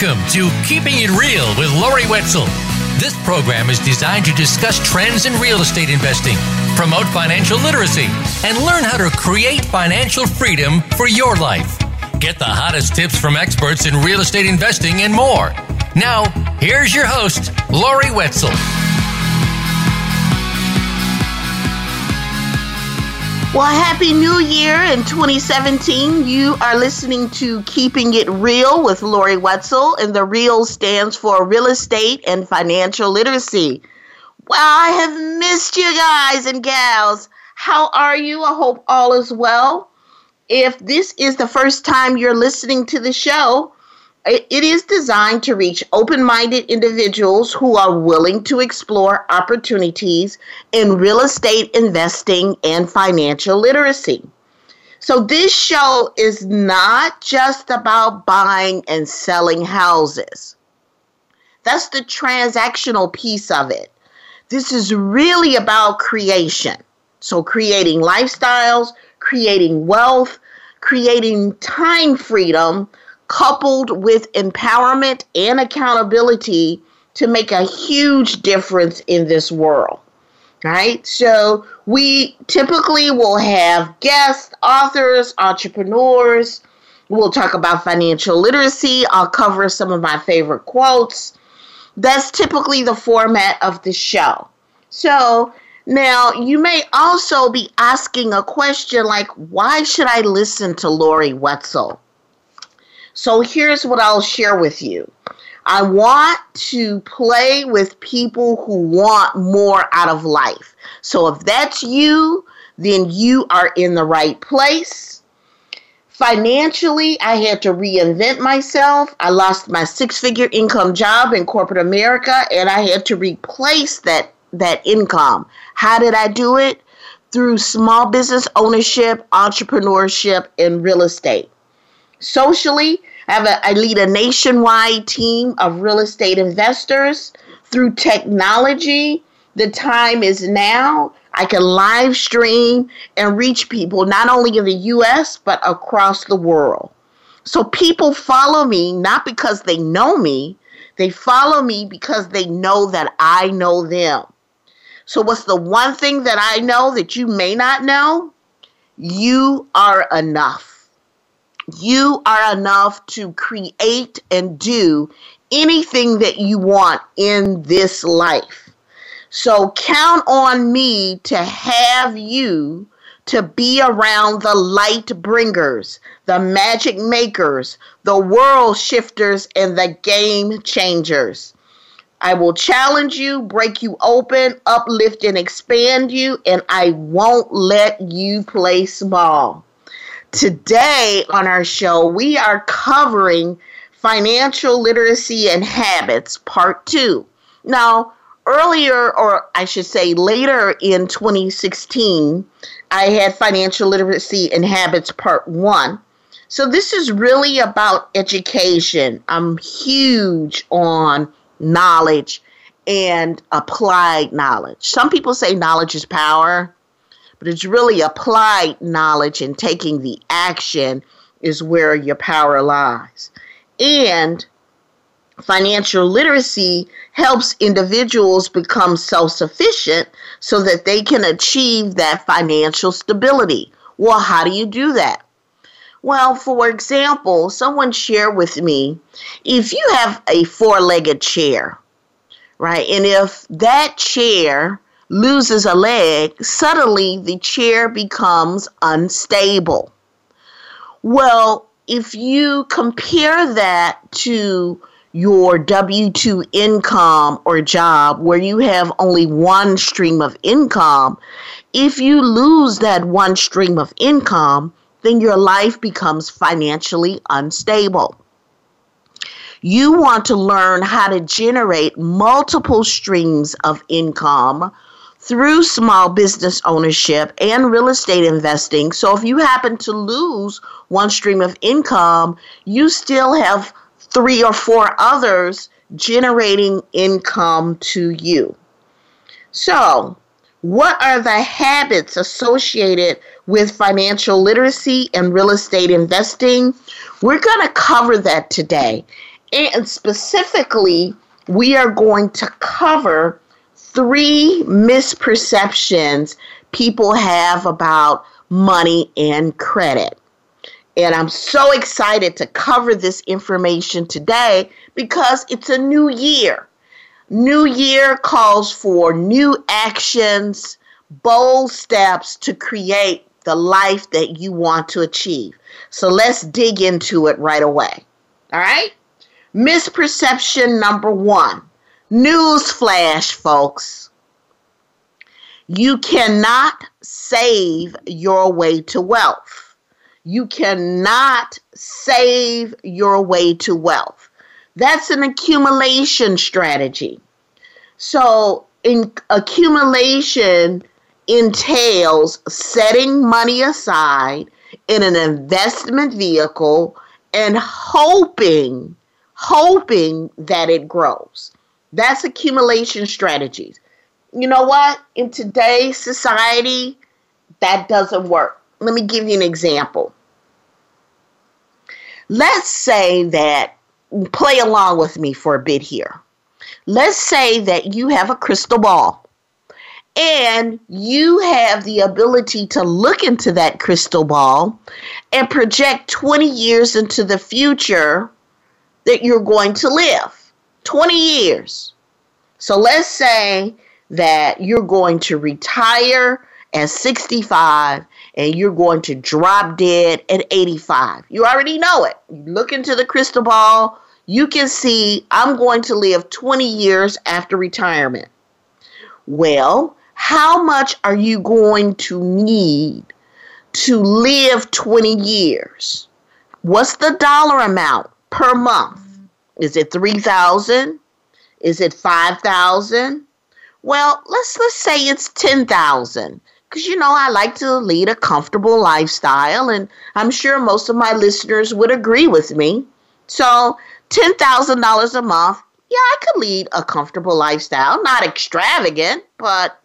Welcome to Keeping It Real with Lori Wetzel. This program is designed to discuss trends in real estate investing, promote financial literacy, and learn how to create financial freedom for your life. Get the hottest tips from experts in real estate investing and more. Now, here's your host, Lori Wetzel. Well, Happy New Year in 2017. You are listening to Keeping It Real with Lori Wetzel, and the REAL stands for Real Estate and Financial Literacy. Well, I have missed you guys and gals. How are you? I hope all is well. If this is the first time you're listening to the show, it is designed to reach open minded individuals who are willing to explore opportunities in real estate investing and financial literacy. So, this show is not just about buying and selling houses, that's the transactional piece of it. This is really about creation. So, creating lifestyles, creating wealth, creating time freedom coupled with empowerment and accountability to make a huge difference in this world. Right? So we typically will have guests, authors, entrepreneurs. We'll talk about financial literacy. I'll cover some of my favorite quotes. That's typically the format of the show. So now you may also be asking a question like, why should I listen to Lori Wetzel? So here's what I'll share with you. I want to play with people who want more out of life. So if that's you, then you are in the right place. Financially, I had to reinvent myself. I lost my six-figure income job in corporate America and I had to replace that that income. How did I do it? Through small business ownership, entrepreneurship, and real estate. Socially, I, have a, I lead a nationwide team of real estate investors through technology. The time is now. I can live stream and reach people not only in the US, but across the world. So people follow me not because they know me, they follow me because they know that I know them. So, what's the one thing that I know that you may not know? You are enough you are enough to create and do anything that you want in this life. So count on me to have you to be around the light bringers, the magic makers, the world shifters, and the game changers. I will challenge you, break you open, uplift and expand you, and I won't let you play small. Today on our show, we are covering financial literacy and habits, part two. Now, earlier, or I should say later in 2016, I had financial literacy and habits, part one. So, this is really about education. I'm huge on knowledge and applied knowledge. Some people say knowledge is power but it's really applied knowledge and taking the action is where your power lies. And financial literacy helps individuals become self sufficient so that they can achieve that financial stability. Well, how do you do that? Well, for example, someone shared with me if you have a four legged chair, right, and if that chair loses a leg, suddenly the chair becomes unstable. Well, if you compare that to your W 2 income or job where you have only one stream of income, if you lose that one stream of income, then your life becomes financially unstable. You want to learn how to generate multiple streams of income through small business ownership and real estate investing. So if you happen to lose one stream of income, you still have three or four others generating income to you. So, what are the habits associated with financial literacy and real estate investing? We're going to cover that today. And specifically, we are going to cover three misperceptions people have about money and credit. And I'm so excited to cover this information today because it's a new year. New year calls for new actions, bold steps to create the life that you want to achieve. So let's dig into it right away. All right? Misperception number one Newsflash, folks. You cannot save your way to wealth. You cannot save your way to wealth. That's an accumulation strategy. So, in accumulation entails setting money aside in an investment vehicle and hoping hoping that it grows. That's accumulation strategies. You know what? In today's society, that doesn't work. Let me give you an example. Let's say that, play along with me for a bit here. Let's say that you have a crystal ball and you have the ability to look into that crystal ball and project 20 years into the future that you're going to live. 20 years. So let's say that you're going to retire at 65 and you're going to drop dead at 85. You already know it. You look into the crystal ball, you can see I'm going to live 20 years after retirement. Well, how much are you going to need to live 20 years? What's the dollar amount per month? Is it 3000? Is it 5000? Well, let's let's say it's 10,000 cuz you know I like to lead a comfortable lifestyle and I'm sure most of my listeners would agree with me. So, $10,000 a month, yeah, I could lead a comfortable lifestyle, not extravagant, but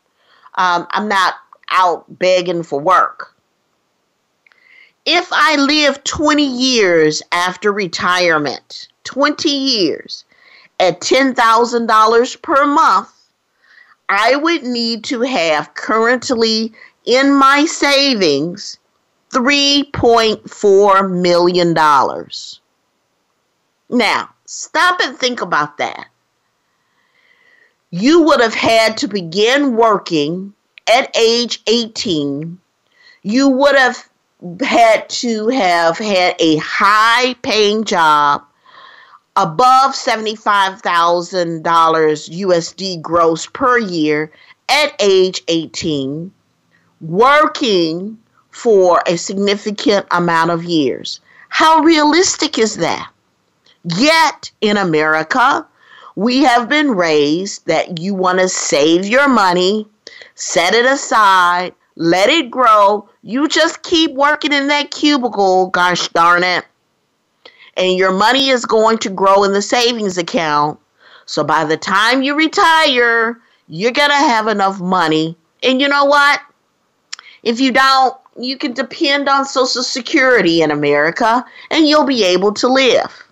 um, I'm not out begging for work. If I live 20 years after retirement, 20 years at $10,000 per month, I would need to have currently in my savings $3.4 million. Now, stop and think about that. You would have had to begin working at age 18. You would have had to have had a high paying job above $75,000 USD gross per year at age 18, working for a significant amount of years. How realistic is that? Yet in America, we have been raised that you want to save your money, set it aside, let it grow. You just keep working in that cubicle, gosh darn it and your money is going to grow in the savings account. So by the time you retire, you're going to have enough money. And you know what? If you don't, you can depend on Social Security in America and you'll be able to live.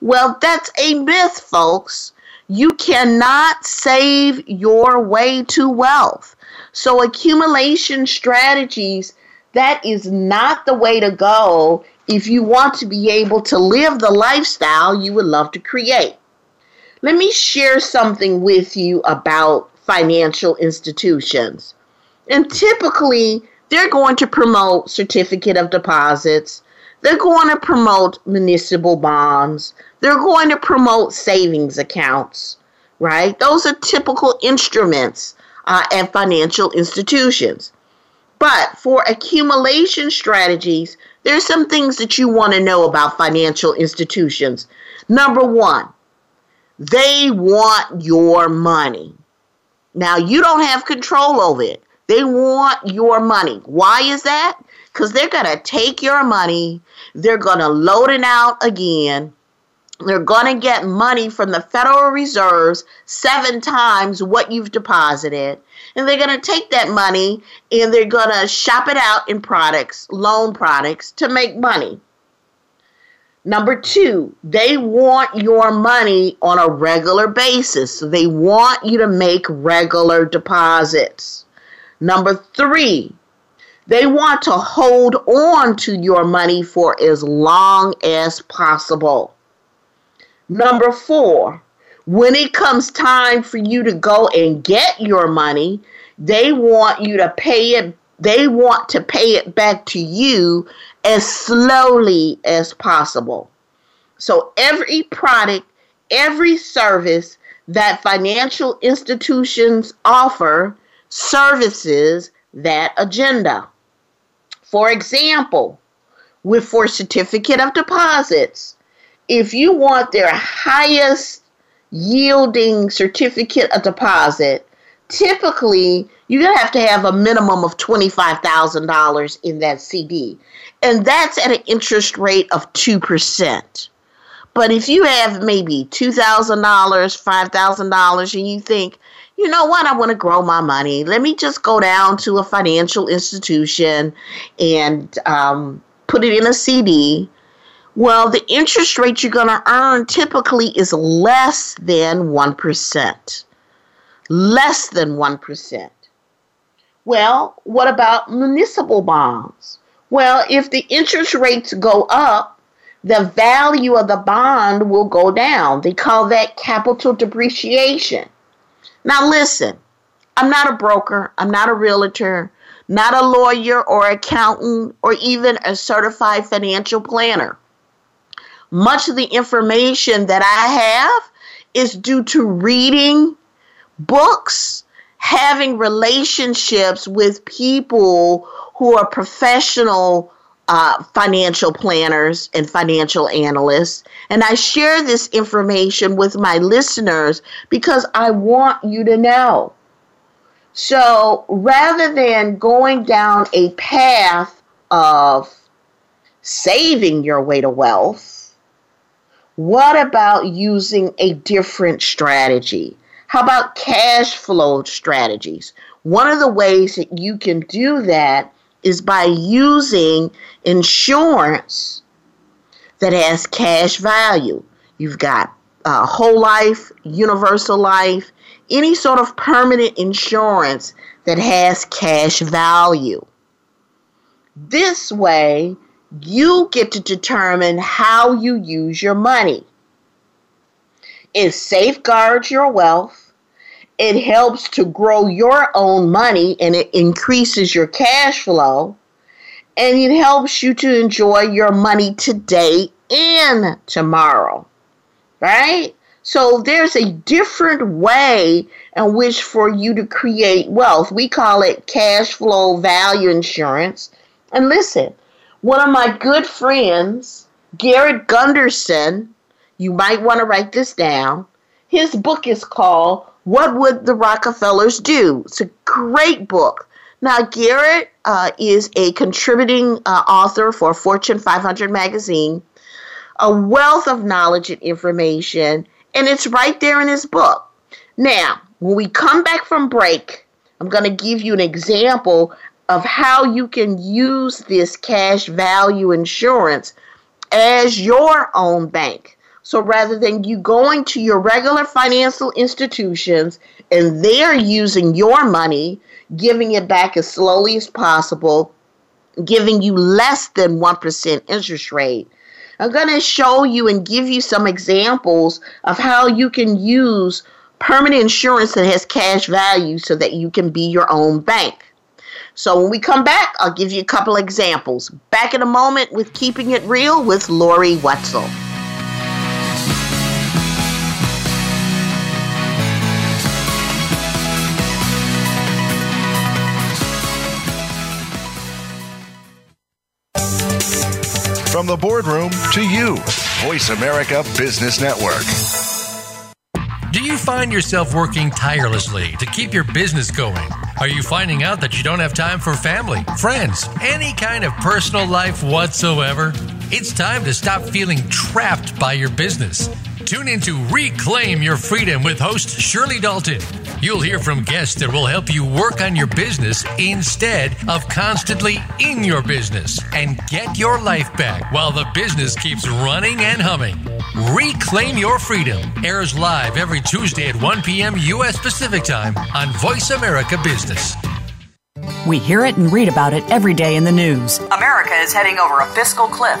Well, that's a myth, folks. You cannot save your way to wealth. So, accumulation strategies, that is not the way to go if you want to be able to live the lifestyle you would love to create. Let me share something with you about financial institutions. And typically, they're going to promote certificate of deposits, They're going to promote municipal bonds. They're going to promote savings accounts, right? Those are typical instruments uh, and financial institutions. But for accumulation strategies, there's some things that you want to know about financial institutions. Number one, they want your money. Now, you don't have control over it. They want your money. Why is that? Because they're going to take your money, they're going to load it out again. They're going to get money from the Federal Reserves seven times what you've deposited. And they're going to take that money and they're going to shop it out in products, loan products, to make money. Number two, they want your money on a regular basis. So they want you to make regular deposits. Number three, they want to hold on to your money for as long as possible. Number four, when it comes time for you to go and get your money, they want you to pay it, they want to pay it back to you as slowly as possible. So every product, every service that financial institutions offer services that agenda. For example, with for certificate of deposits, if you want their highest yielding certificate of deposit, typically you're going to have to have a minimum of $25,000 in that CD. And that's at an interest rate of 2%. But if you have maybe $2,000, $5,000, and you think, you know what, I want to grow my money, let me just go down to a financial institution and um, put it in a CD. Well, the interest rate you're going to earn typically is less than 1%. Less than 1%. Well, what about municipal bonds? Well, if the interest rates go up, the value of the bond will go down. They call that capital depreciation. Now, listen, I'm not a broker, I'm not a realtor, not a lawyer or accountant, or even a certified financial planner. Much of the information that I have is due to reading books, having relationships with people who are professional uh, financial planners and financial analysts. And I share this information with my listeners because I want you to know. So rather than going down a path of saving your way to wealth, what about using a different strategy? How about cash flow strategies? One of the ways that you can do that is by using insurance that has cash value. You've got uh, whole life, universal life, any sort of permanent insurance that has cash value. This way, you get to determine how you use your money. It safeguards your wealth. It helps to grow your own money and it increases your cash flow. And it helps you to enjoy your money today and tomorrow right? So there's a different way in which for you to create wealth. We call it cash flow value insurance. And listen one of my good friends garrett gunderson you might want to write this down his book is called what Would the Rockefellers Do? It's a great book. Now, Garrett uh, is a contributing uh, author for Fortune 500 magazine, a wealth of knowledge and information, and it's right there in his book. Now, when we come back from break, I'm going to give you an example of how you can use this cash value insurance as your own bank. So rather than you going to your regular financial institutions and they're using your money, giving it back as slowly as possible, giving you less than 1% interest rate, I'm going to show you and give you some examples of how you can use permanent insurance that has cash value so that you can be your own bank. So when we come back, I'll give you a couple examples. Back in a moment with Keeping It Real with Lori Wetzel. From the boardroom to you, Voice America Business Network. Do you find yourself working tirelessly to keep your business going? Are you finding out that you don't have time for family, friends, any kind of personal life whatsoever? It's time to stop feeling trapped by your business. Tune in to Reclaim Your Freedom with host Shirley Dalton. You'll hear from guests that will help you work on your business instead of constantly in your business and get your life back while the business keeps running and humming. Reclaim Your Freedom airs live every Tuesday at 1 p.m. U.S. Pacific Time on Voice America Business. We hear it and read about it every day in the news. America is heading over a fiscal cliff.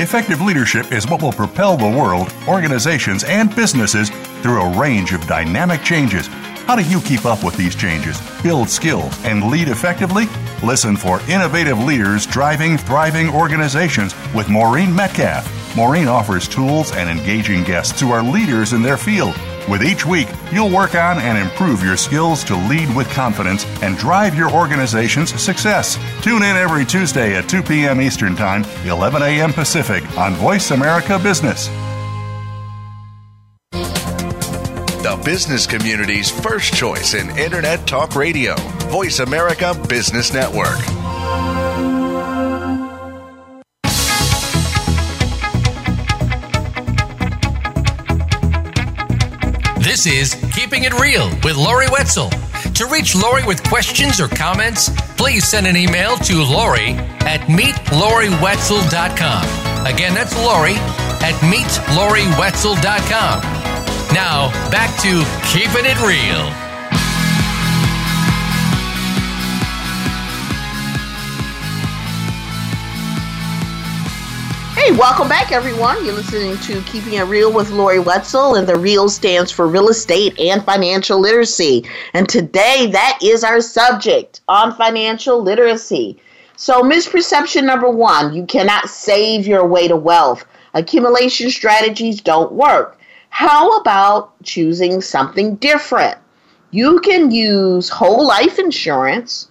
Effective leadership is what will propel the world, organizations, and businesses through a range of dynamic changes how do you keep up with these changes, build skills, and lead effectively? Listen for innovative leaders driving thriving organizations with Maureen Metcalf. Maureen offers tools and engaging guests who are leaders in their field. With each week, you'll work on and improve your skills to lead with confidence and drive your organization's success. Tune in every Tuesday at 2 p.m. Eastern Time, 11 a.m. Pacific on Voice America Business the business community's first choice in Internet Talk Radio. Voice America Business Network. Is Keeping It Real with Lori Wetzel. To reach Lori with questions or comments, please send an email to Lori at meetloriwetzel.com. Again, that's Lori at meetloriwetzel.com. Now, back to Keeping It Real. Hey, welcome back, everyone. You're listening to Keeping It Real with Lori Wetzel, and the REAL stands for Real Estate and Financial Literacy. And today, that is our subject on financial literacy. So, misperception number one you cannot save your way to wealth. Accumulation strategies don't work. How about choosing something different? You can use whole life insurance,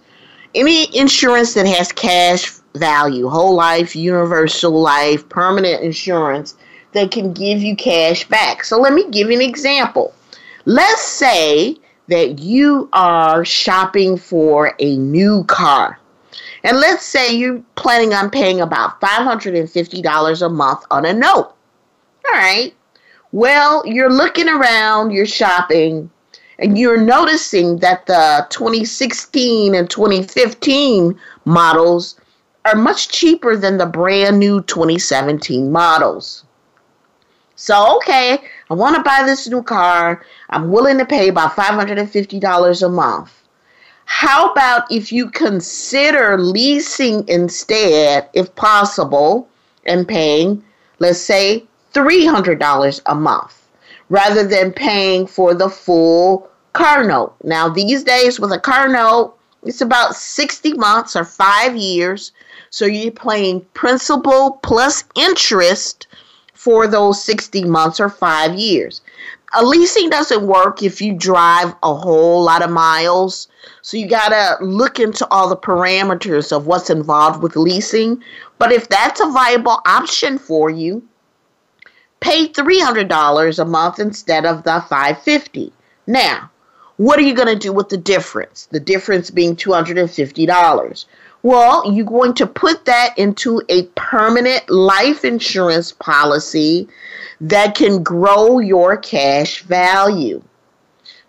any insurance that has cash value, whole life, universal life, permanent insurance that can give you cash back. So let me give you an example. Let's say that you are shopping for a new car. And let's say you're planning on paying about $550 a month on a note. All right. Well, you're looking around, you're shopping, and you're noticing that the 2016 and 2015 models are much cheaper than the brand new 2017 models. So, okay, I want to buy this new car. I'm willing to pay about $550 a month. How about if you consider leasing instead, if possible, and paying, let's say, $300 a month rather than paying for the full car note. Now, these days with a car note, it's about 60 months or five years. So you're paying principal plus interest for those 60 months or five years. A leasing doesn't work if you drive a whole lot of miles. So you got to look into all the parameters of what's involved with leasing. But if that's a viable option for you, pay $300 a month instead of the 550 Now, what are you going to do with the difference? The difference being $250. Well, you're going to put that into a permanent life insurance policy that can grow your cash value.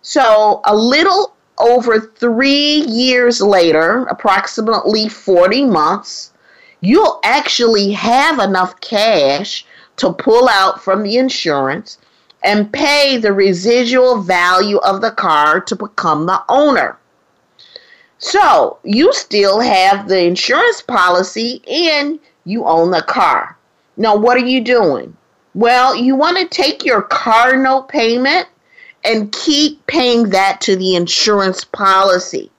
So, a little over three years later, approximately 40 months, you'll actually have enough cash to pull out from the insurance and pay the residual value of the car to become the owner. So you still have the insurance policy and you own the car. Now, what are you doing? Well, you want to take your car note payment and keep paying that to the insurance policy.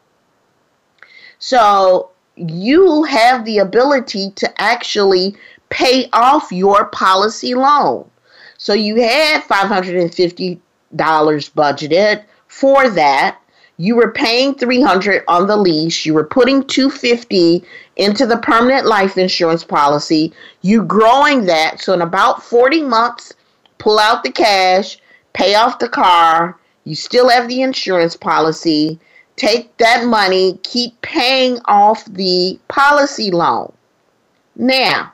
So you have the ability to actually pay off your policy loan. So you had $550 budgeted for that. You were paying 300 on the lease, you were putting 250 into the permanent life insurance policy. You growing that. So in about 40 months pull out the cash, pay off the car, you still have the insurance policy, take that money, keep paying off the policy loan. Now,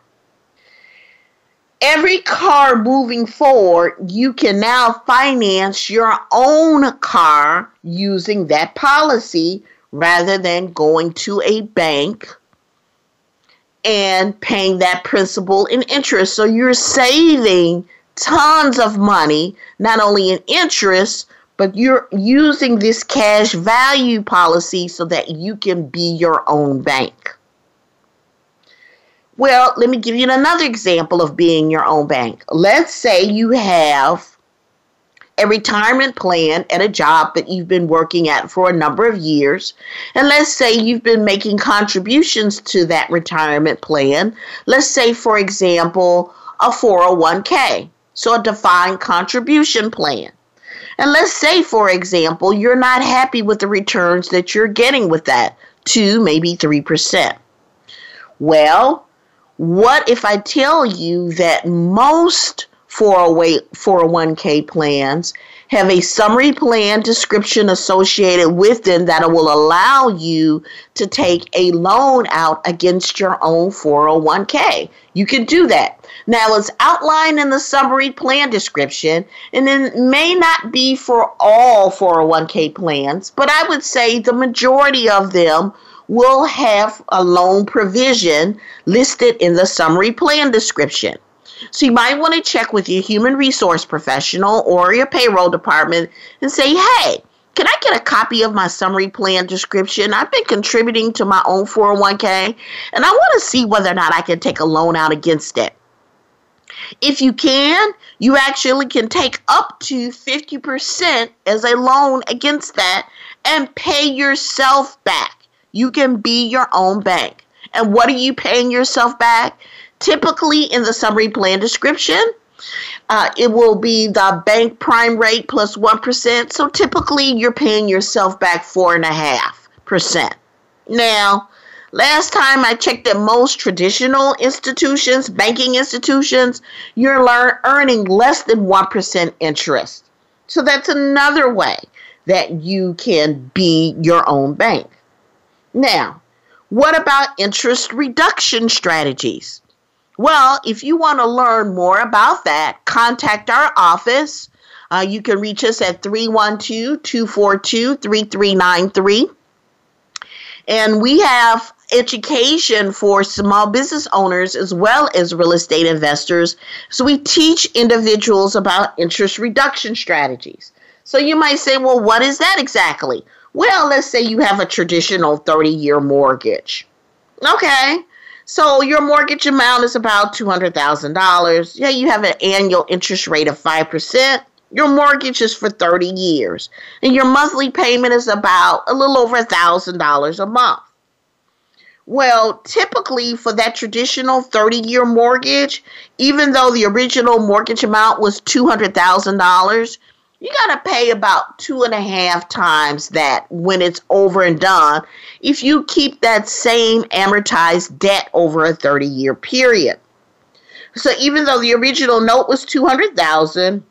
every car moving forward, you can now finance your own car using that policy rather than going to a bank and paying that principal and interest. So you're saving tons of money, not only in interest, but you're using this cash value policy so that you can be your own bank. Well, let me give you another example of being your own bank. Let's say you have a retirement plan at a job that you've been working at for a number of years. And let's say you've been making contributions to that retirement plan. Let's say, for example, a 401k, so a defined contribution plan. And let's say, for example, you're not happy with the returns that you're getting with that, 2, maybe 3%. Well, what if I tell you that most 401k plans have a summary plan description associated with them that will allow you to take a loan out against your own 401k. You can do that. Now, it's outlined in the summary plan description, and it may not be for all 401k plans, but I would say the majority of them will have a loan provision listed in the summary plan description. So you might want to check with your human resource professional or your payroll department and say, hey, can I get a copy of my summary plan description? I've been contributing to my own 401k and I want to see whether or not I can take a loan out against it. If you can, you actually can take up to 50% as a loan against that and pay yourself back. You can be your own bank. And what are you paying yourself back? Typically, in the summary plan description, uh, it will be the bank prime rate plus 1. So typically, you're paying yourself back 4.5%. Now, last time I checked at most traditional institutions, banking institutions, you're earning less than 1% interest. So that's another way that you can be your own bank. Now, what about interest reduction strategies? Well, if you want to learn more about that, contact our office. Uh, you can reach us at 312 242 3393. And we have education for small business owners as well as real estate investors. So we teach individuals about interest reduction strategies. So you might say, well, what is that exactly? Well, let's say you have a traditional 30 year mortgage. Okay. So your mortgage amount is about $200,000. Yeah, you have an annual interest rate of 5%. Your mortgage is for 30 years. And your monthly payment is about a little over $1,000 a month. Well, typically for that traditional 30 year mortgage, even though the original mortgage amount was $200,000, you got to pay about two and a half times that when it's over and done if you keep that same amortized debt over a 30 year period. So even though the original note was 200,000,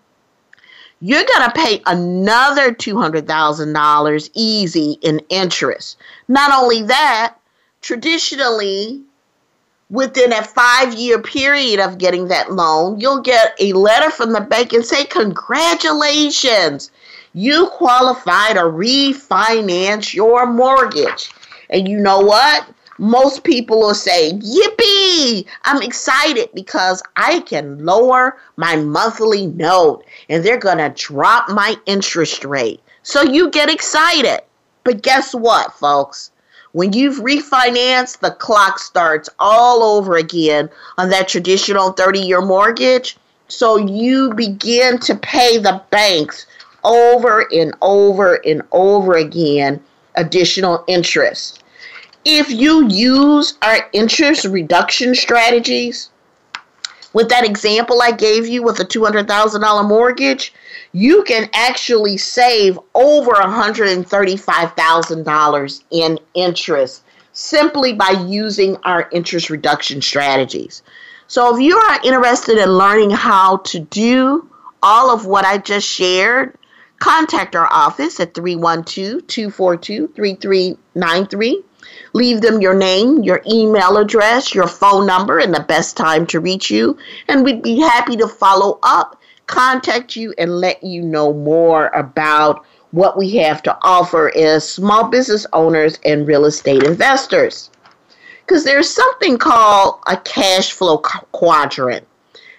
you're going to pay another $200,000 easy in interest. Not only that, traditionally within a five year period of getting that loan, you'll get a letter from the bank and say, Congratulations, you qualify to refinance your mortgage. And you know what? Most people will say, Yippee! I'm excited because I can lower my monthly note and they're going to drop my interest rate. So you get excited. But guess what, folks? When you've refinanced, the clock starts all over again on that traditional 30 year mortgage. So you begin to pay the banks over and over and over again additional interest. If you use our interest reduction strategies, with that example I gave you with a $200,000 mortgage, you can actually save over $135,000 in interest simply by using our interest reduction strategies. So, if you are interested in learning how to do all of what I just shared, contact our office at 312 242 3393. Leave them your name, your email address, your phone number, and the best time to reach you. And we'd be happy to follow up, contact you, and let you know more about what we have to offer as small business owners and real estate investors. Because there's something called a cash flow quadrant.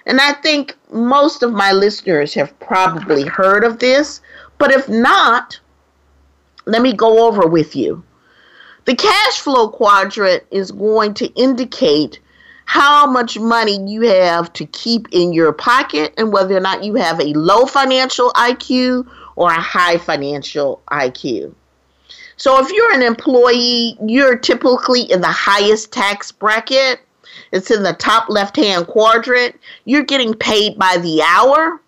And I think most of my listeners have probably heard of this, but if not, let me go over with you. The cash flow quadrant is going to indicate how much money you have to keep in your pocket and whether or not you have a low financial IQ or a high financial IQ. So if you're an employee, you're typically in the highest tax bracket. It's in the top left hand quadrant. You're getting paid by the hour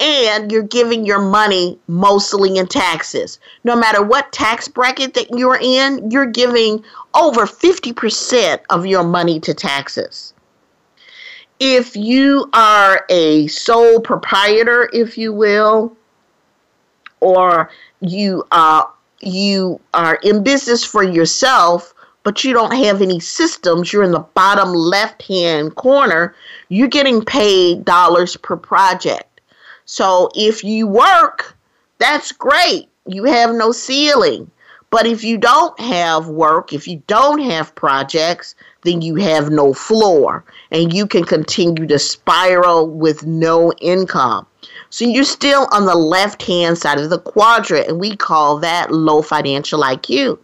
and you're giving your money mostly in taxes. No matter what tax bracket that you're in, you're giving over 50% of your money to taxes. If you are a sole proprietor, if you will, or you are you are in business for yourself, but you don't have any systems, you're in the bottom left hand corner, you're getting paid dollars per project. So if you work, that's great. You have no ceiling. But if you don't have work, if you don't have projects, then you have no floor and you can continue to spiral with no income. So you're still on the left hand side of the quadrant, and we call that low financial IQ.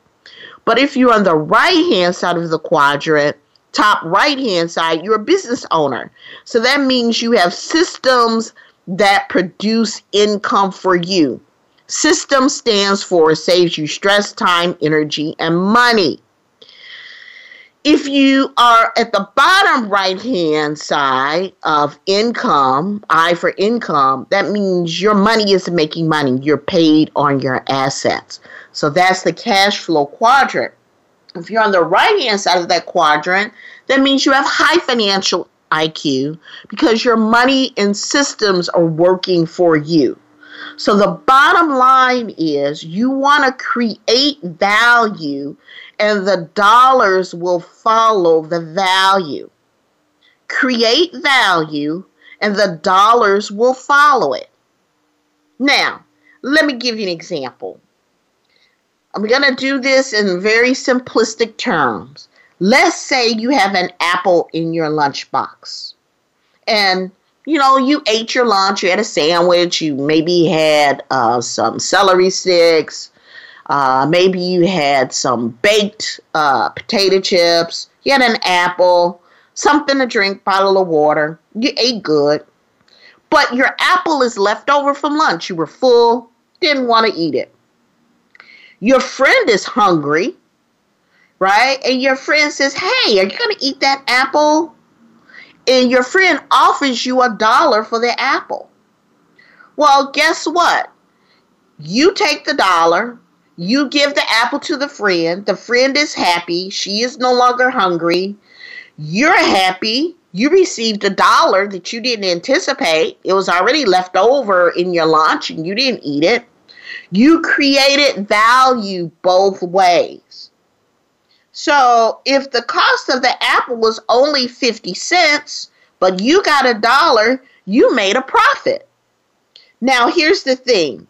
But if you're on the right hand side of the quadrant, top right hand side, you're a business owner. So that means you have systems that produce income for you. System stands for saves you stress, time, energy, and money. If you are at the bottom right hand side of income, I for income, that means your money is making money. You're paid on your assets. So that's the cash flow quadrant. If you're on the right hand side of that quadrant, that means you have high financial IQ because your money and systems are working for you. So the bottom line is you want to create value and the dollars will follow the value. Create value and the dollars will follow it. Now, let me give you an example. I'm going to do this in very simplistic terms. Let's say you have an apple in your lunchbox. And you know, you ate your lunch, you had a sandwich, you maybe had uh, some celery sticks, uh, maybe you had some baked uh, potato chips, you had an apple, something to drink, bottle of water. You ate good, but your apple is left over from lunch. You were full, didn't want to eat it. Your friend is hungry right? And your friend says, Hey, are you going to eat that apple? And your friend offers you a dollar for the apple. Well, guess what? You take the dollar, you give the apple to the friend. The friend is happy. She is no longer hungry. You're happy. You received a dollar that you didn't anticipate. It was already left over in your lunch and you didn't eat it. You created value both ways. So if the cost of the apple was only 50 cents, but you got a dollar, you made a profit. Now, here's the thing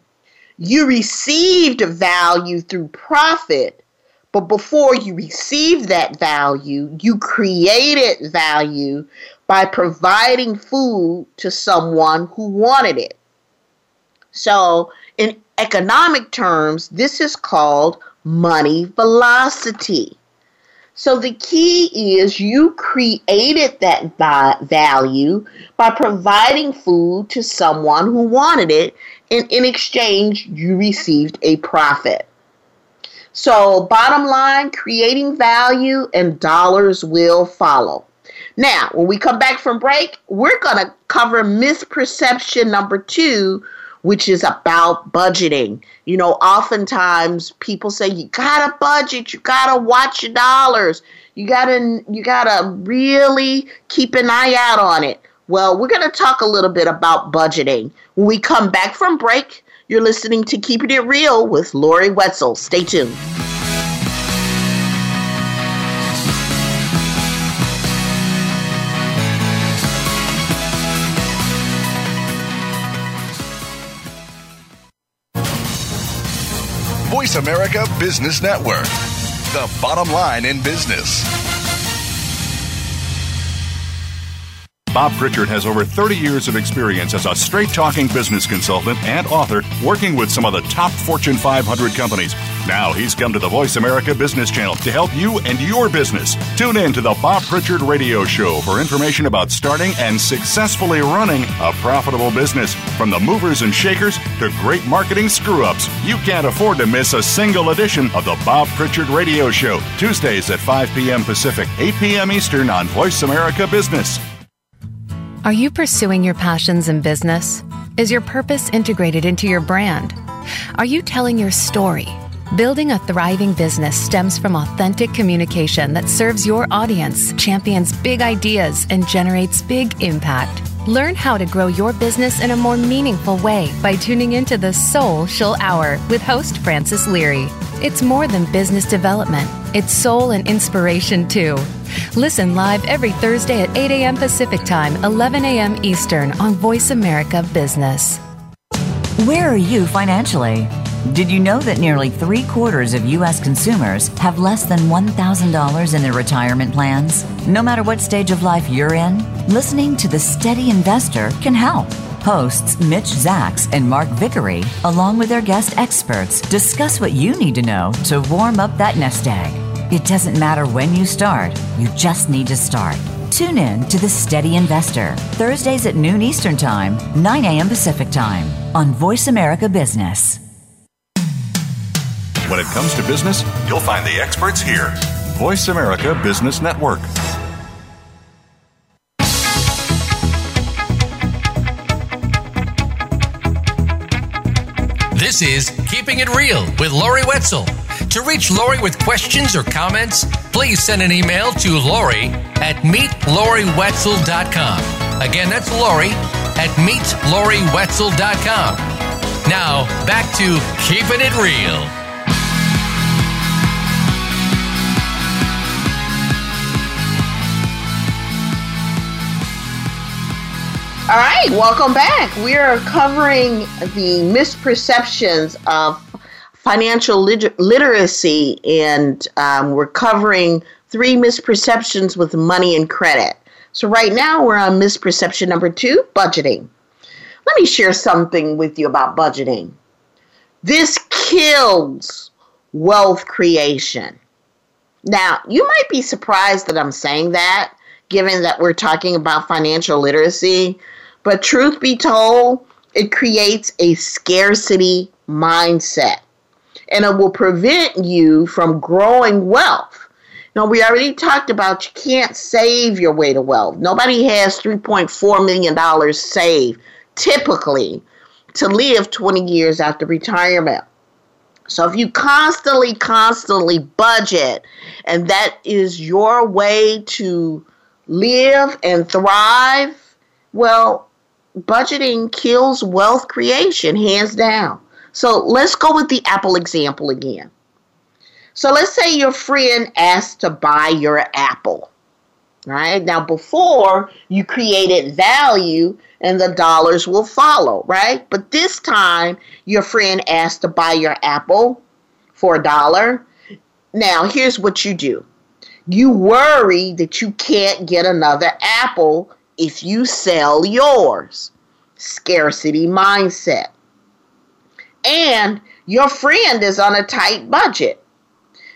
you received value through profit, but before you received that value, you created value by providing food to someone who wanted it. So, in economic terms, this is called money velocity. So the key is you created that value by providing food to someone who wanted it, and in exchange, you received a profit. So, bottom line, creating value and dollars will follow. Now, when we come back from break, we're going to cover misperception number two, which is about budgeting. You know, oftentimes people say you gotta budget, you gotta watch your dollars, you gotta you gotta really keep an eye out on it. Well, we're gonna talk a little bit about budgeting. When we come back from break, you're listening to Keeping It Real with Lori Wetzel. Stay tuned. Voice America Business Network, the bottom line in business. Bob Pritchard has over 30 years of experience as a straight talking business consultant and author working with some of the top Fortune 500 companies. Now he's come to the Voice America Business Channel to help you and your business. Tune in to the Bob Pritchard Radio Show for information about starting and successfully running a profitable business. From the movers and shakers to great marketing screw ups, you can't afford to miss a single edition of the Bob Pritchard Radio Show. Tuesdays at 5 p.m. Pacific, 8 p.m. Eastern on Voice America Business. Are you pursuing your passions in business? Is your purpose integrated into your brand? Are you telling your story? Building a thriving business stems from authentic communication that serves your audience, champions big ideas, and generates big impact. Learn how to grow your business in a more meaningful way by tuning into the Soulcial Hour with host Francis Leary. It's more than business development, it's soul and inspiration too. Listen live every Thursday at 8 a.m. Pacific Time, 11 a.m. Eastern on Voice America Business. Where are you financially? Did you know that nearly three quarters of U.S. consumers have less than $1,000 in their retirement plans? No matter what stage of life you're in, listening to The Steady Investor can help. Hosts Mitch Zacks and Mark Vickery, along with their guest experts, discuss what you need to know to warm up that nest egg. It doesn't matter when you start, you just need to start. Tune in to The Steady Investor, Thursdays at noon Eastern Time, 9 a.m. Pacific Time, on Voice America Business. When it comes to business, you'll find the experts here. Voice America Business Network. This is Keeping It Real with Lori Wetzel. To reach Lori with questions or comments, please send an email to Lori at meetloriwetzel.com. Again, that's Lori at meetloriwetzel.com. Now, back to Keeping It Real. All right, welcome back. We are covering the misperceptions of financial lit- literacy, and um, we're covering three misperceptions with money and credit. So, right now, we're on misperception number two budgeting. Let me share something with you about budgeting. This kills wealth creation. Now, you might be surprised that I'm saying that, given that we're talking about financial literacy. But truth be told, it creates a scarcity mindset and it will prevent you from growing wealth. Now, we already talked about you can't save your way to wealth. Nobody has $3.4 million saved typically to live 20 years after retirement. So if you constantly, constantly budget, and that is your way to live and thrive, well, budgeting kills wealth creation, hands down. So let's go with the Apple example again. So let's say your friend asks to buy your Apple. right? Now, before you created value and the dollars will follow, right? But this time, your friend asked to buy your apple for a dollar. Now, here's what you do you worry that you can't get another apple if you sell yours. Scarcity mindset. And your friend is on a tight budget.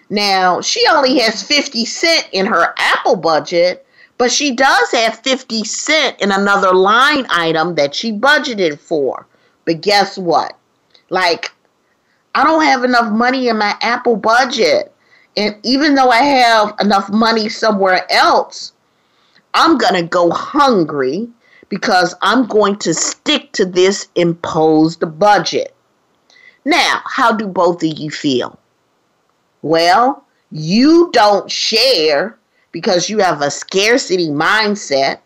Now, she only has 50 cent in her Apple budget, but she does have 50 cent in another line item that she budgeted for. But guess what? Like, I don't have enough money in my Apple budget. And even though I have enough money somewhere else, I'm going to go hungry because I'm going to stick to this imposed budget. Now, how do both of you feel? Well, you don't share because you have a scarcity mindset.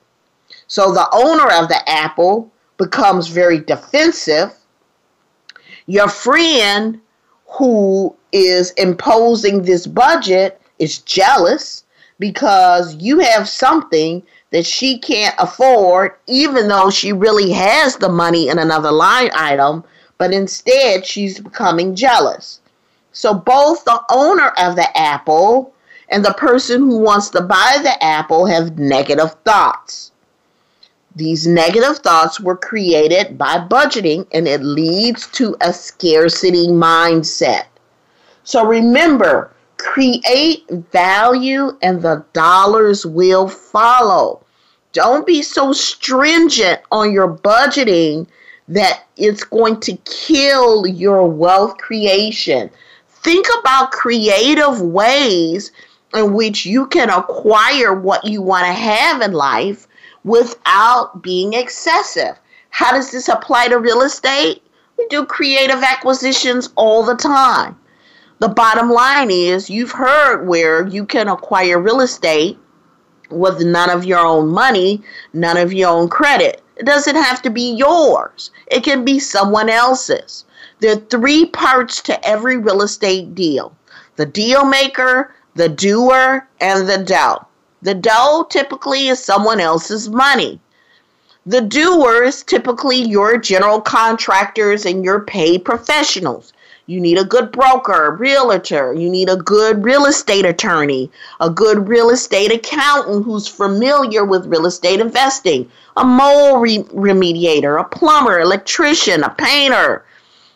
So the owner of the apple becomes very defensive. Your friend who is imposing this budget is jealous because you have something that she can't afford, even though she really has the money in another line item, but instead she's becoming jealous. So both the owner of the apple and the person who wants to buy the apple have negative thoughts. These negative thoughts were created by budgeting and it leads to a scarcity mindset. So remember, create value and the dollars will follow. Don't be so stringent on your budgeting that it's going to kill your wealth creation. Think about creative ways in which you can acquire what you want to have in life without being excessive. How does this apply to real estate? We do creative acquisitions all the time. The bottom line is you've heard where you can acquire real estate with none of your own money, none of your own credit. It doesn't have to be yours, it can be someone else's. There are three parts to every real estate deal the deal maker, the doer, and the dough. The dough typically is someone else's money. The doer is typically your general contractors and your paid professionals. You need a good broker, realtor. You need a good real estate attorney, a good real estate accountant who's familiar with real estate investing, a mold re- remediator, a plumber, electrician, a painter,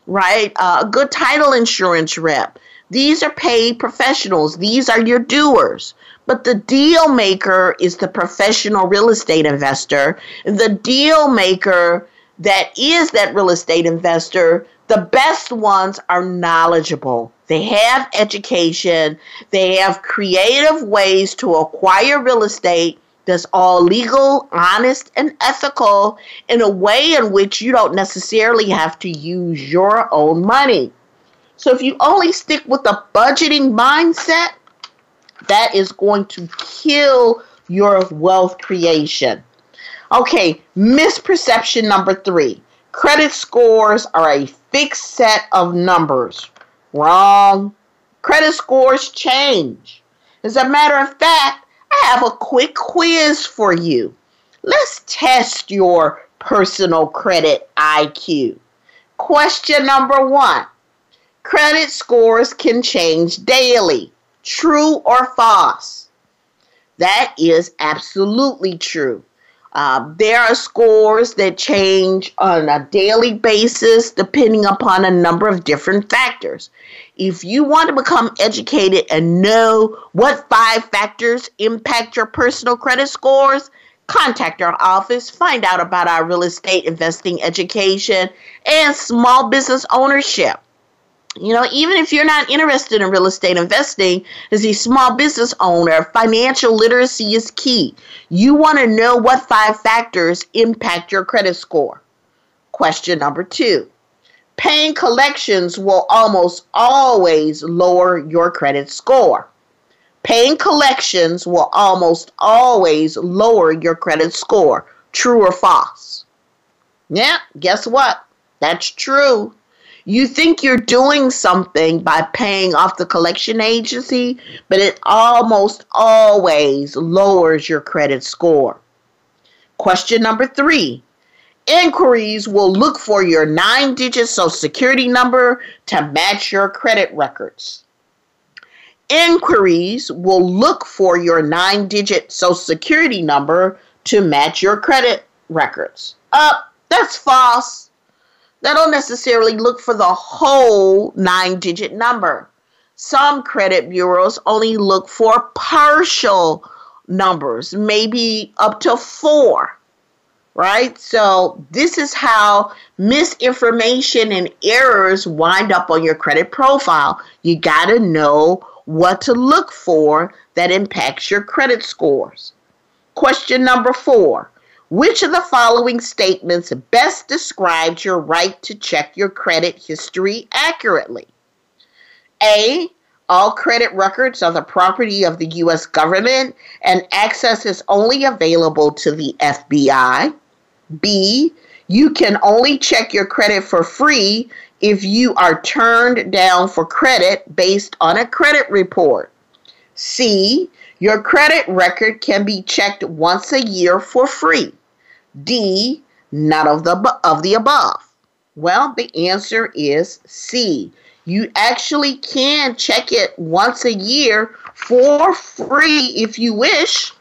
right? Uh, a good title insurance rep. These are paid professionals. These are your doers. But the deal maker is the professional real estate investor. The deal maker that is that real estate investor, the best ones are knowledgeable. They have education, they have creative ways to acquire real estate that's all legal, honest, and ethical in a way in which you don't necessarily have to use your own money. So if you only stick with the budgeting mindset, that is going to kill your wealth creation. Okay, misperception number three credit scores are a fixed set of numbers. Wrong. Credit scores change. As a matter of fact, I have a quick quiz for you. Let's test your personal credit IQ. Question number one Credit scores can change daily. True or false? That is absolutely true. Uh, there are scores that change on a daily basis depending upon a number of different factors. If you want to become educated and know what five factors impact your personal credit scores, contact our office, find out about our real estate investing education and small business ownership. You know, even if you're not interested in real estate investing, as a small business owner, financial literacy is key. You want to know what five factors impact your credit score. Question number two paying collections will almost always lower your credit score. Paying collections will almost always lower your credit score. True or false? Yeah, guess what? That's true. You think you're doing something by paying off the collection agency, but it almost always lowers your credit score. Question number three Inquiries will look for your nine digit social security number to match your credit records. Inquiries will look for your nine digit social security number to match your credit records. Uh, that's false. They don't necessarily look for the whole nine digit number. Some credit bureaus only look for partial numbers, maybe up to four right? So, this is how misinformation and errors wind up on your credit profile. You got to know what to look for that impacts your credit scores. Question number four Which of the following statements best describes your right to check your credit history accurately? A. All credit records are the property of the U.S. government and access is only available to the FBI. B, you can only check your credit for free if you are turned down for credit based on a credit report. C, your credit record can be checked once a year for free. D, none of the of the above. Well, the answer is C. You actually can check it once a year for free if you wish.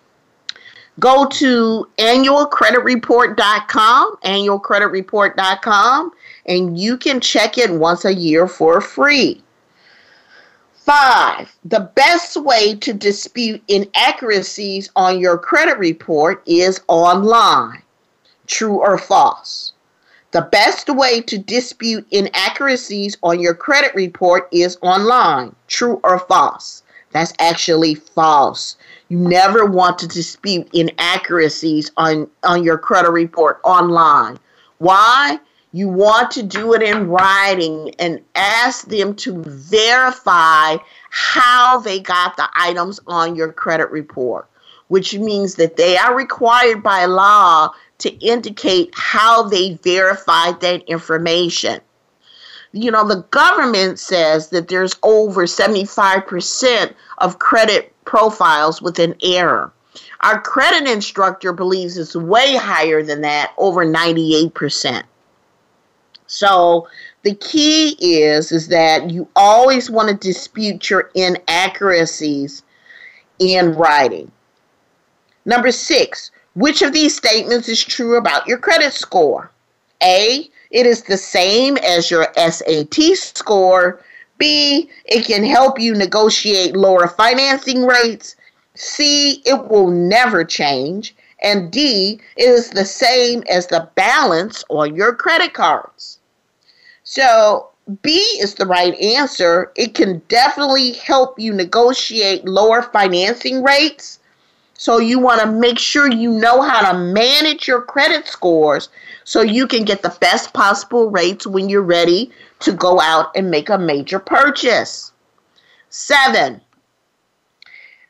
Go to annualcreditreport.com, annualcreditreport.com, and you can check it once a year for free. Five, the best way to dispute inaccuracies on your credit report is online. True or false? The best way to dispute inaccuracies on your credit report is online. True or false? That's actually false. You never want to dispute inaccuracies on, on your credit report online. Why? You want to do it in writing and ask them to verify how they got the items on your credit report, which means that they are required by law to indicate how they verified that information. You know, the government says that there's over 75% of credit profiles with an error. Our credit instructor believes it's way higher than that, over 98%. So the key is is that you always want to dispute your inaccuracies in writing. Number 6, which of these statements is true about your credit score? A, it is the same as your SAT score B, it can help you negotiate lower financing rates. C, it will never change. And D, it is the same as the balance on your credit cards. So B is the right answer. It can definitely help you negotiate lower financing rates. So you want to make sure you know how to manage your credit scores so you can get the best possible rates when you're ready to go out and make a major purchase. Seven,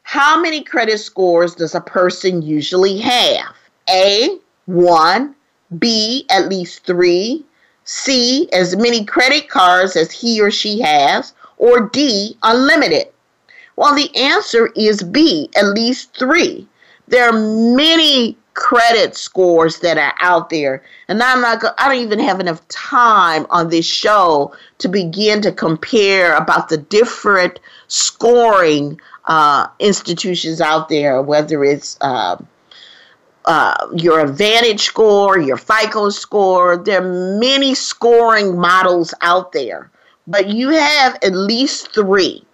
how many credit scores does a person usually have? A, one, B, at least three, C, as many credit cards as he or she has, or D, unlimited? Well, the answer is B, at least three. There are many credit scores that are out there. And I'm not I don't even have enough time on this show to begin to compare about the different scoring uh, institutions out there, whether it's uh, uh, your Advantage score, your FICO score. There are many scoring models out there, but you have at least three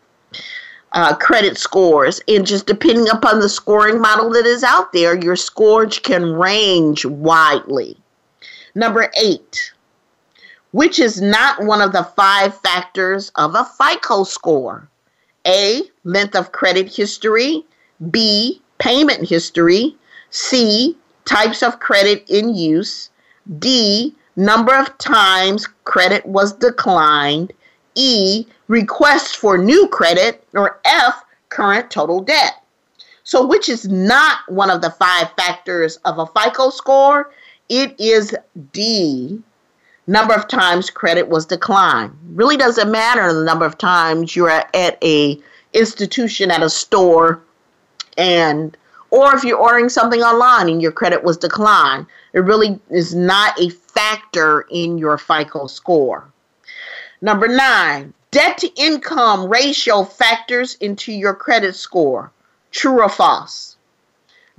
uh, credit scores. And just depending upon the scoring model that is out there, your scores can range widely. Number eight, which is not one of the five factors of a FICO score? A, length of credit history. B, payment history. C, types of credit in use. D, number of times credit was declined. E, requests for new credit, or F, current total debt. So, which is not one of the five factors of a FICO score? It is D, number of times credit was declined. Really doesn't matter the number of times you're at a institution at a store and or if you're ordering something online and your credit was declined. It really is not a factor in your FICO score. Number nine, debt to income ratio factors into your credit score. True or false?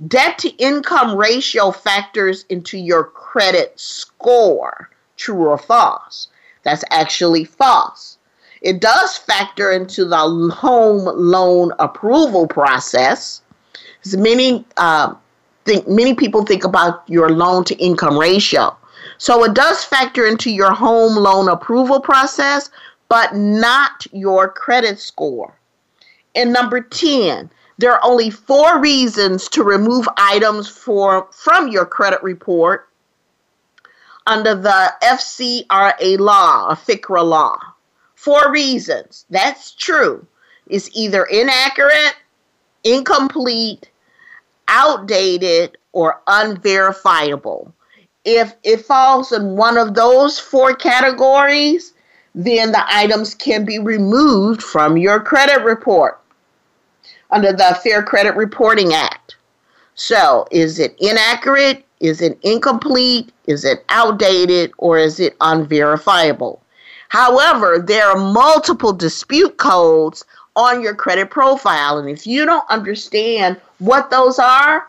Debt to income ratio factors into your credit score. True or false? That's actually false. It does factor into the home loan approval process. Many uh, think many people think about your loan to income ratio. So it does factor into your home loan approval process, but not your credit score. And number 10, there are only four reasons to remove items for, from your credit report under the FCRA law, a FCRA law. Four reasons. That's true. It's either inaccurate, incomplete, outdated, or unverifiable. If it falls in one of those four categories, then the items can be removed from your credit report under the Fair Credit Reporting Act. So, is it inaccurate? Is it incomplete? Is it outdated? Or is it unverifiable? However, there are multiple dispute codes on your credit profile. And if you don't understand what those are,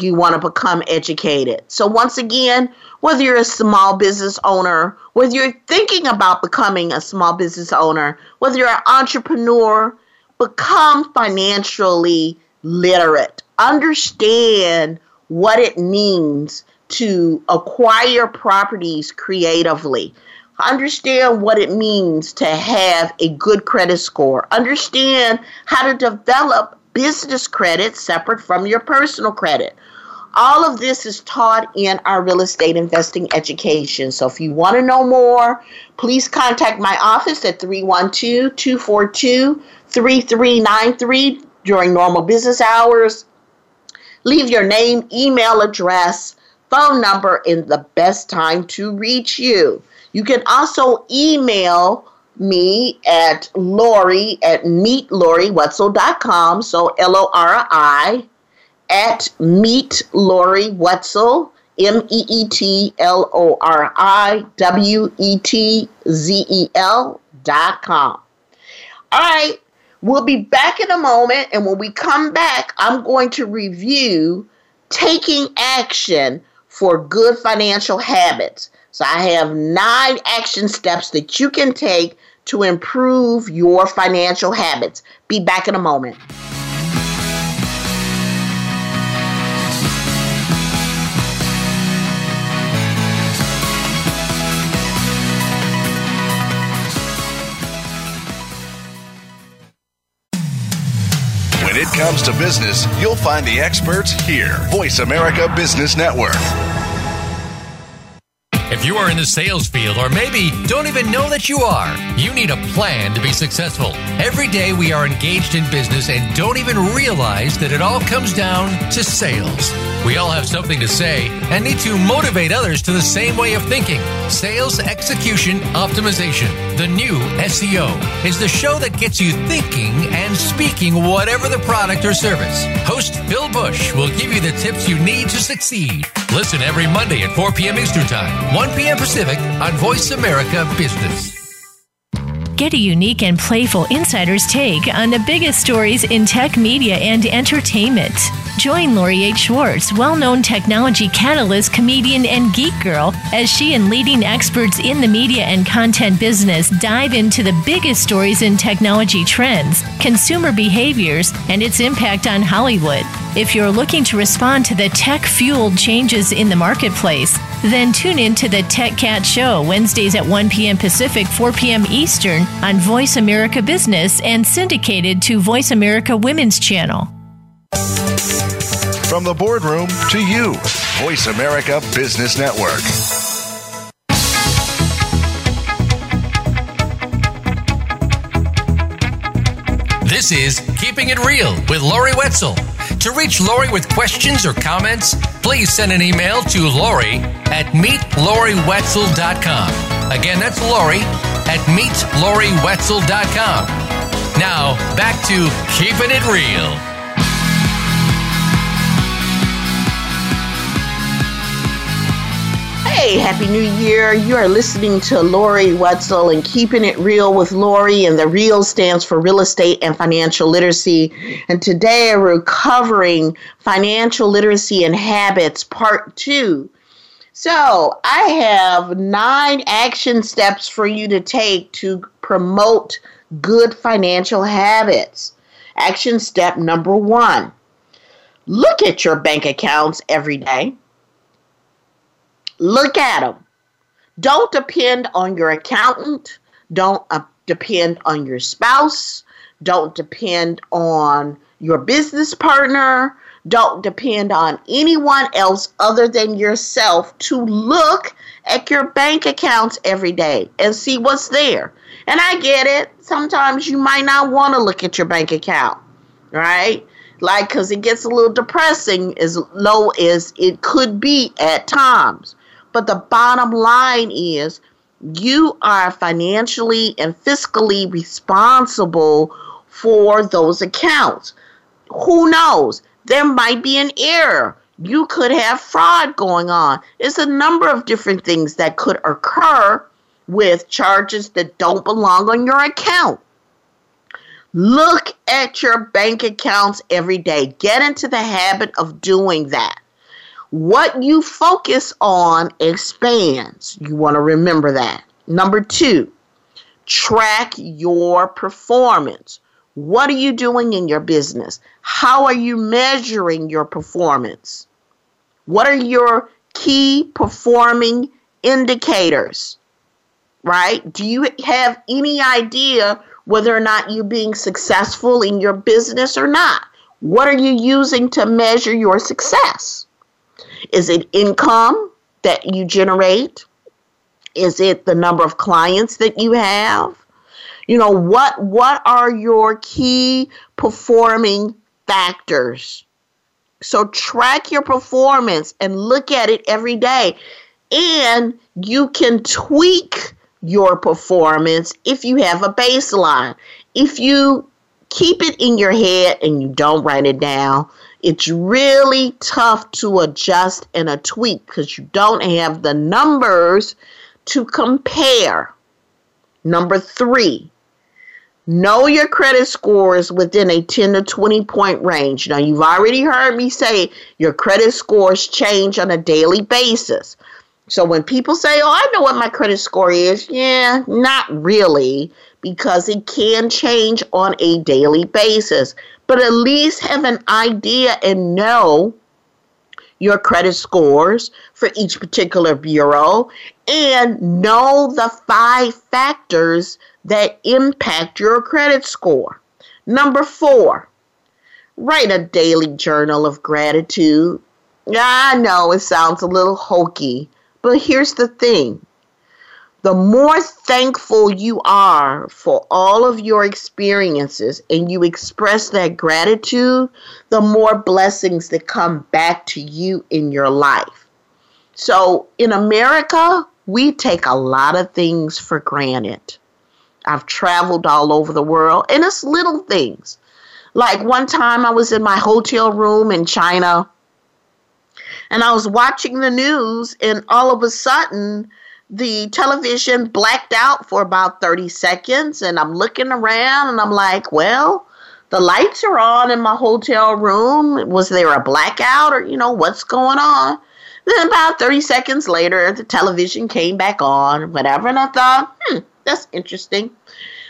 you want to become educated. So, once again, whether you're a small business owner, whether you're thinking about becoming a small business owner, whether you're an entrepreneur, become financially literate. Understand what it means to acquire properties creatively. Understand what it means to have a good credit score. Understand how to develop business credit separate from your personal credit. All of this is taught in our real estate investing education. So if you want to know more, please contact my office at 312 242 3393 during normal business hours. Leave your name, email address, phone number, and the best time to reach you. You can also email me at Lori at meetloriwetzel.com. So L O R I at meet Wetzel, M E E T L O R I W E T Z E L dot com. All right, we'll be back in a moment, and when we come back, I'm going to review taking action for good financial habits. So I have nine action steps that you can take to improve your financial habits. Be back in a moment. When it comes to business, you'll find the experts here. Voice America Business Network. If you are in the sales field or maybe don't even know that you are, you need a plan to be successful. Every day we are engaged in business and don't even realize that it all comes down to sales. We all have something to say and need to motivate others to the same way of thinking. Sales Execution Optimization, the new SEO, is the show that gets you thinking and speaking whatever the product or service. Host Phil Bush will give you the tips you need to succeed. Listen every Monday at 4 p.m. Eastern Time, 1 p.m. Pacific on Voice America Business. Get a unique and playful insider's take on the biggest stories in tech media and entertainment. Join Lori H. Schwartz, well known technology catalyst, comedian, and geek girl, as she and leading experts in the media and content business dive into the biggest stories in technology trends, consumer behaviors, and its impact on Hollywood. If you're looking to respond to the tech fueled changes in the marketplace, then tune in to the Tech Cat Show Wednesdays at 1 p.m. Pacific, 4 p.m. Eastern on Voice America Business and syndicated to Voice America Women's Channel. From the boardroom to you, Voice America Business Network. This is Keeping It Real with Lori Wetzel. To reach Lori with questions or comments, please send an email to Lori at meetloriwetzel.com. Again, that's Lori at meetloriwetzel.com. Now, back to keeping it real. Hey, Happy New Year. You are listening to Lori Wetzel and Keeping It Real with Lori, and the REAL stands for Real Estate and Financial Literacy. And today we're covering Financial Literacy and Habits, Part 2. So, I have nine action steps for you to take to promote good financial habits. Action step number one look at your bank accounts every day. Look at them. Don't depend on your accountant. Don't uh, depend on your spouse. Don't depend on your business partner. Don't depend on anyone else other than yourself to look at your bank accounts every day and see what's there. And I get it. Sometimes you might not want to look at your bank account, right? Like, because it gets a little depressing as low as it could be at times. But the bottom line is you are financially and fiscally responsible for those accounts. Who knows? There might be an error. You could have fraud going on. There's a number of different things that could occur with charges that don't belong on your account. Look at your bank accounts every day. Get into the habit of doing that. What you focus on expands. You want to remember that. Number two, track your performance. What are you doing in your business? How are you measuring your performance? What are your key performing indicators? Right? Do you have any idea whether or not you're being successful in your business or not? What are you using to measure your success? Is it income that you generate? Is it the number of clients that you have? You know, what what are your key performing factors? So track your performance and look at it every day. And you can tweak your performance if you have a baseline. If you keep it in your head and you don't write it down, it's really tough to adjust and a tweak because you don't have the numbers to compare. Number three, know your credit scores within a 10 to 20 point range. Now, you've already heard me say your credit scores change on a daily basis. So when people say, Oh, I know what my credit score is, yeah, not really, because it can change on a daily basis but at least have an idea and know your credit scores for each particular bureau and know the five factors that impact your credit score. Number four, write a daily journal of gratitude. I know it sounds a little hokey, but here's the thing the more thankful you are for all of your experiences and you express that gratitude, the more blessings that come back to you in your life. So in America, we take a lot of things for granted. I've traveled all over the world, and it's little things. Like one time I was in my hotel room in China and I was watching the news, and all of a sudden, the television blacked out for about 30 seconds and I'm looking around and I'm like, well, the lights are on in my hotel room. Was there a blackout or, you know, what's going on? Then about 30 seconds later, the television came back on, whatever. And I thought, hmm, that's interesting.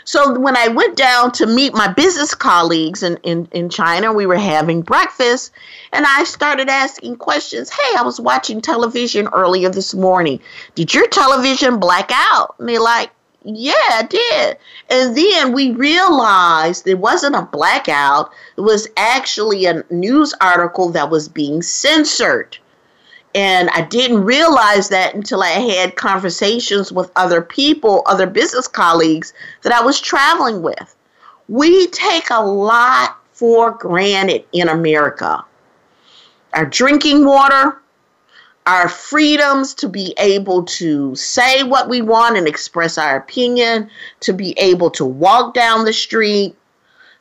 So when I went down to meet my business colleagues in, in, in China, we were having breakfast and I started asking questions. Hey, I was watching television earlier this morning. Did your television black out? And they're like, yeah, it did. And then we realized it wasn't a blackout, it was actually a news article that was being censored. And I didn't realize that until I had conversations with other people, other business colleagues that I was traveling with. We take a lot for granted in America. Our drinking water, our freedoms to be able to say what we want and express our opinion, to be able to walk down the street.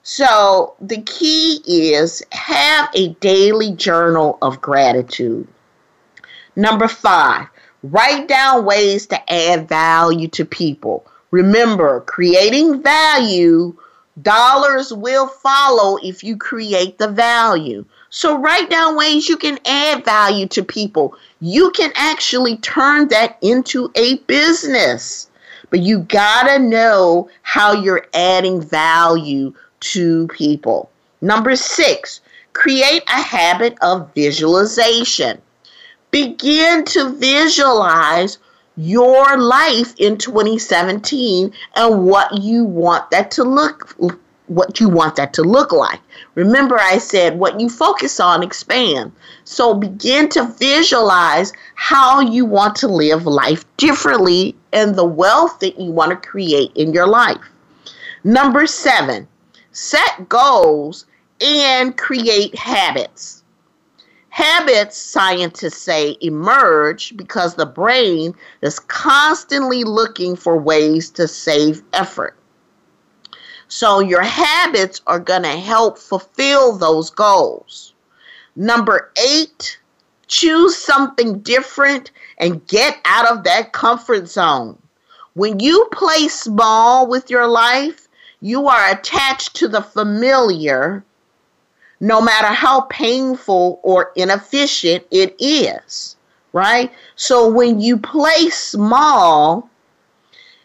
So, the key is have a daily journal of gratitude. Number five, write down ways to add value to people. Remember, creating value, dollars will follow if you create the value. So write down ways you can add value to people. You can actually turn that into a business. But you gotta know how you're adding value to people. Number six, create a habit of visualization. Begin to visualize your life in 2017 and what you want that to look what you want that to look like. Remember I said what you focus on expand. So begin to visualize how you want to live life differently and the wealth that you want to create in your life. Number 7, set goals and create habits. Habits, scientists say, emerge because the brain is constantly looking for ways to save effort. So your habits are going to help fulfill those goals. Number eight, choose something different and get out of that comfort zone. When you play small with your life, you are attached to the familiar no matter how painful or inefficient it is, right? So when you play small,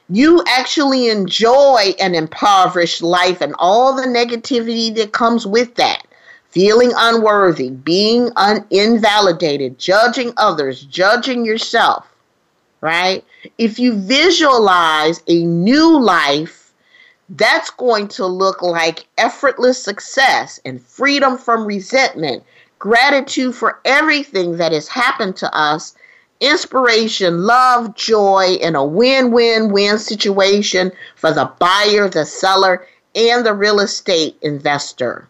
you actually enjoy an impoverished life and all the negativity that comes with that. Feeling unworthy, being un- invalidated, judging others, judging yourself, right? If you visualize a new life that's going to look like effortless success and freedom from resentment, gratitude for everything that has happened to us, inspiration, love, joy, and a win win win situation for the buyer, the seller, and the real estate investor.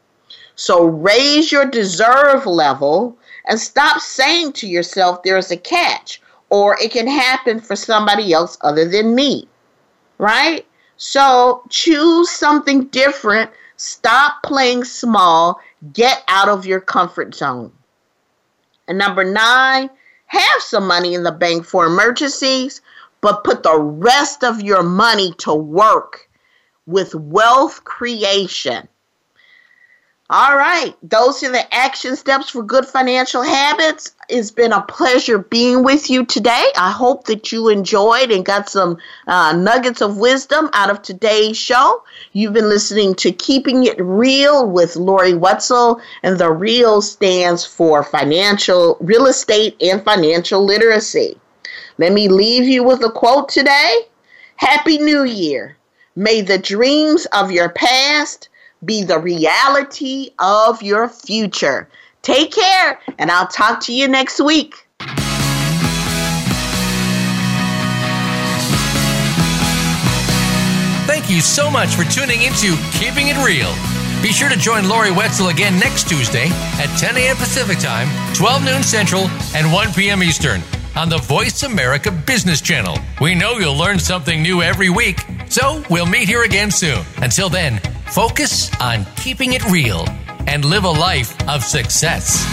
So raise your deserve level and stop saying to yourself, there's a catch, or it can happen for somebody else other than me, right? So choose something different. Stop playing small. Get out of your comfort zone. And number nine, have some money in the bank for emergencies, but put the rest of your money to work with wealth creation. All right, those are the action steps for good financial habits. It's been a pleasure being with you today. I hope that you enjoyed and got some uh, nuggets of wisdom out of today's show. You've been listening to Keeping It Real with Lori Wetzel, and the real stands for financial, real estate, and financial literacy. Let me leave you with a quote today Happy New Year. May the dreams of your past be the reality of your future. Take care, and I'll talk to you next week. Thank you so much for tuning into Keeping It Real. Be sure to join Lori Wetzel again next Tuesday at 10 a.m. Pacific Time, 12 noon Central, and 1 p.m. Eastern on the Voice America Business Channel. We know you'll learn something new every week, so we'll meet here again soon. Until then, focus on keeping it real and live a life of success.